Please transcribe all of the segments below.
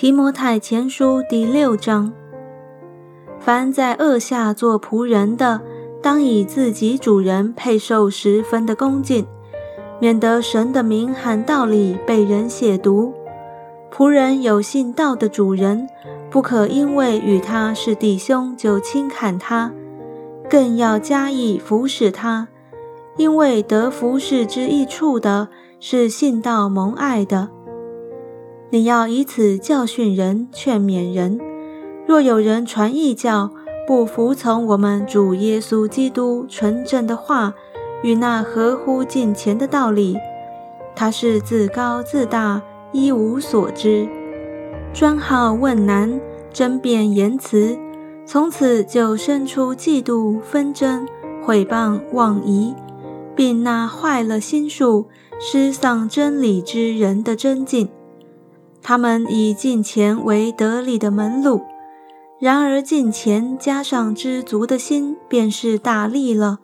提摩太前书第六章：凡在恶下做仆人的，当以自己主人配受十分的恭敬，免得神的名和道理被人亵渎。仆人有信道的主人，不可因为与他是弟兄就轻看他，更要加以服侍他，因为得服侍之益处的。是信道蒙爱的，你要以此教训人、劝勉人。若有人传异教，不服从我们主耶稣基督纯正的话与那合乎敬虔的道理，他是自高自大，一无所知，专好问难，争辩言辞，从此就生出嫉妒、纷争、毁谤、妄疑，并那坏了心术。失丧真理之人的真境，他们以进钱为得力的门路。然而进钱加上知足的心，便是大利了。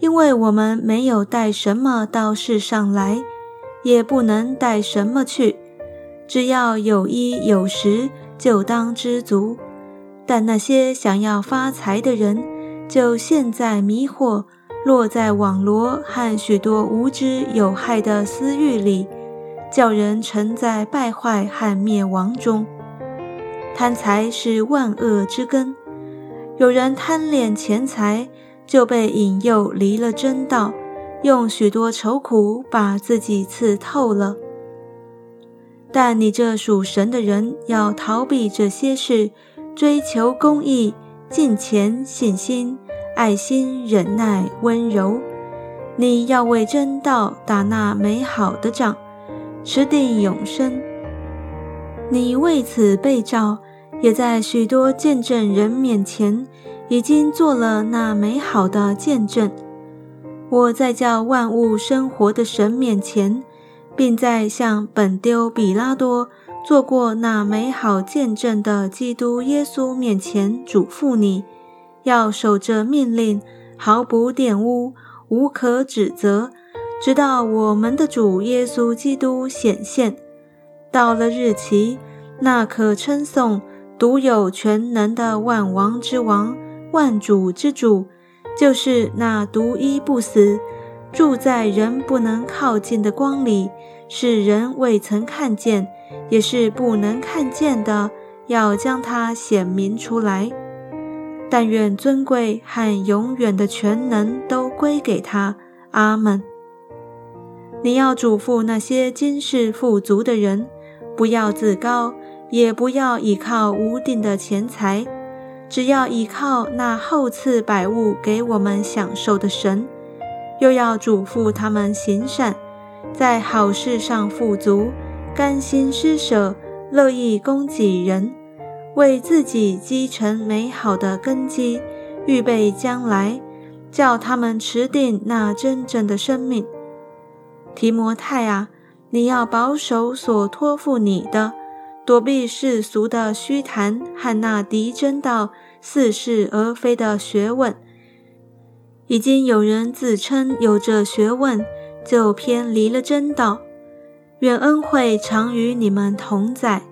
因为我们没有带什么到世上来，也不能带什么去，只要有衣有食，就当知足。但那些想要发财的人，就陷在迷惑。落在网罗和许多无知有害的私欲里，叫人沉在败坏和灭亡中。贪财是万恶之根。有人贪恋钱财，就被引诱离了真道，用许多愁苦把自己刺透了。但你这属神的人，要逃避这些事，追求公义、敬虔、信心。爱心、忍耐、温柔，你要为真道打那美好的仗，持定永生。你为此被召，也在许多见证人面前已经做了那美好的见证。我在叫万物生活的神面前，并在向本丢比拉多做过那美好见证的基督耶稣面前嘱咐你。要守着命令，毫不玷污，无可指责，直到我们的主耶稣基督显现。到了日期，那可称颂、独有全能的万王之王、万主之主，就是那独一不死、住在人不能靠近的光里，是人未曾看见，也是不能看见的，要将它显明出来。但愿尊贵和永远的全能都归给他。阿门。你要嘱咐那些今世富足的人，不要自高，也不要依靠无定的钱财，只要依靠那厚赐百物给我们享受的神。又要嘱咐他们行善，在好事上富足，甘心施舍，乐意供给人。为自己积成美好的根基，预备将来，叫他们持定那真正的生命。提摩太啊，你要保守所托付你的，躲避世俗的虚谈和那敌真道似是而非的学问。已经有人自称有这学问，就偏离了真道。愿恩惠常与你们同在。